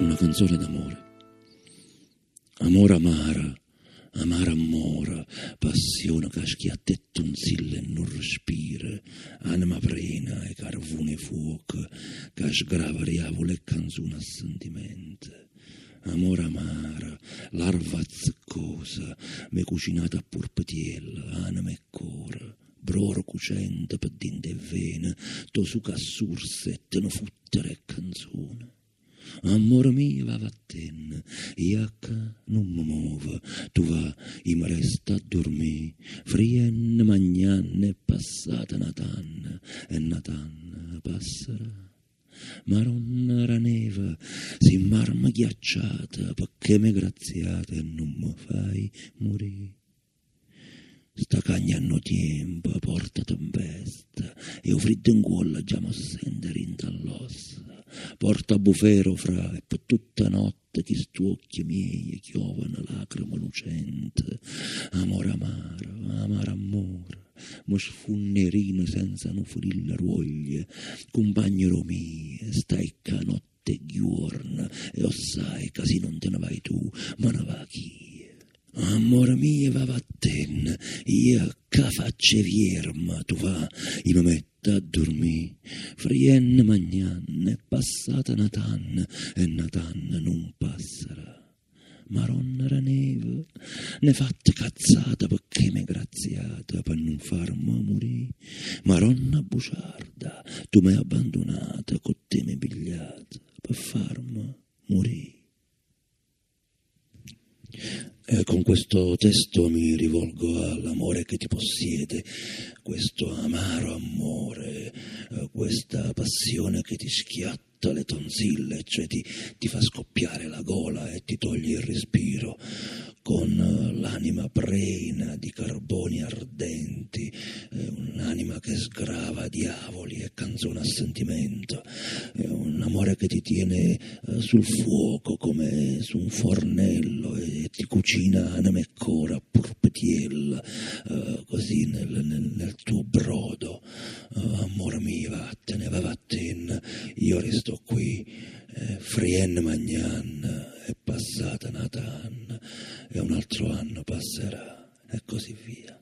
una canzone d'amore. Amore amara, amara amore, passione che schiatta e tonzilla e non respira, anima prena e carvone fuoco, che sgrava riavola e canzone a sentimento. Amore amara, larva zeccosa, me cucinata a purpetiella, anima e cuore, broro cucente per dinte e vene, to su cassurse e te ne futtere canzone. Amore mio, va vatten, iacca non mi muove, tu va, i mi resta a dormire, frien magnan è passata Natan, e Natan passerà. Maronna era neve, si marma ghiacciata, perché mi graziata e non mi fai morire. Sta cagna hanno tempo, porta tempesta, e o freddo in cuore già mi sente rintallossa. Porta bufero fra, e per tutta notte chi stuocchi miei chiovano lacrime lucente. Amore amaro, amaro amore, mi sfunnerino senza non la ruoglia. Mio, stai ca notte e giorno, e ossai, casi non te ne vai tu, ma ne va chi. Amore mio, va vatten, io che faccio vierma, tu va, e mi metto a dormire. Frien magnan, è passata Natan, e Natan non passerà. Maronna era neve, ne fatte cazzata perché mi graziata per non farmi morire. Maronna buciarda, tu mi hai abbandonata, con te mi pigliata per farmi morire. Eh, con questo testo mi rivolgo all'amore che ti possiede, questo amaro amore, eh, questa passione che ti schiatta le tonsille, cioè ti, ti fa scoppiare la gola e ti toglie il respiro, con l'anima prena di carboni ardenti, eh, un'anima che sgrava diavoli e canzona a sentimento, un amore che ti tiene eh, sul fuoco come su un fornello e ti cucina anima e cora purpetiella, eh, così nel, nel, nel, tuo brodo. amore mio, vattene, va vatten, io resto qui, frien magnan, è passata Natan e un altro anno passerà e così via.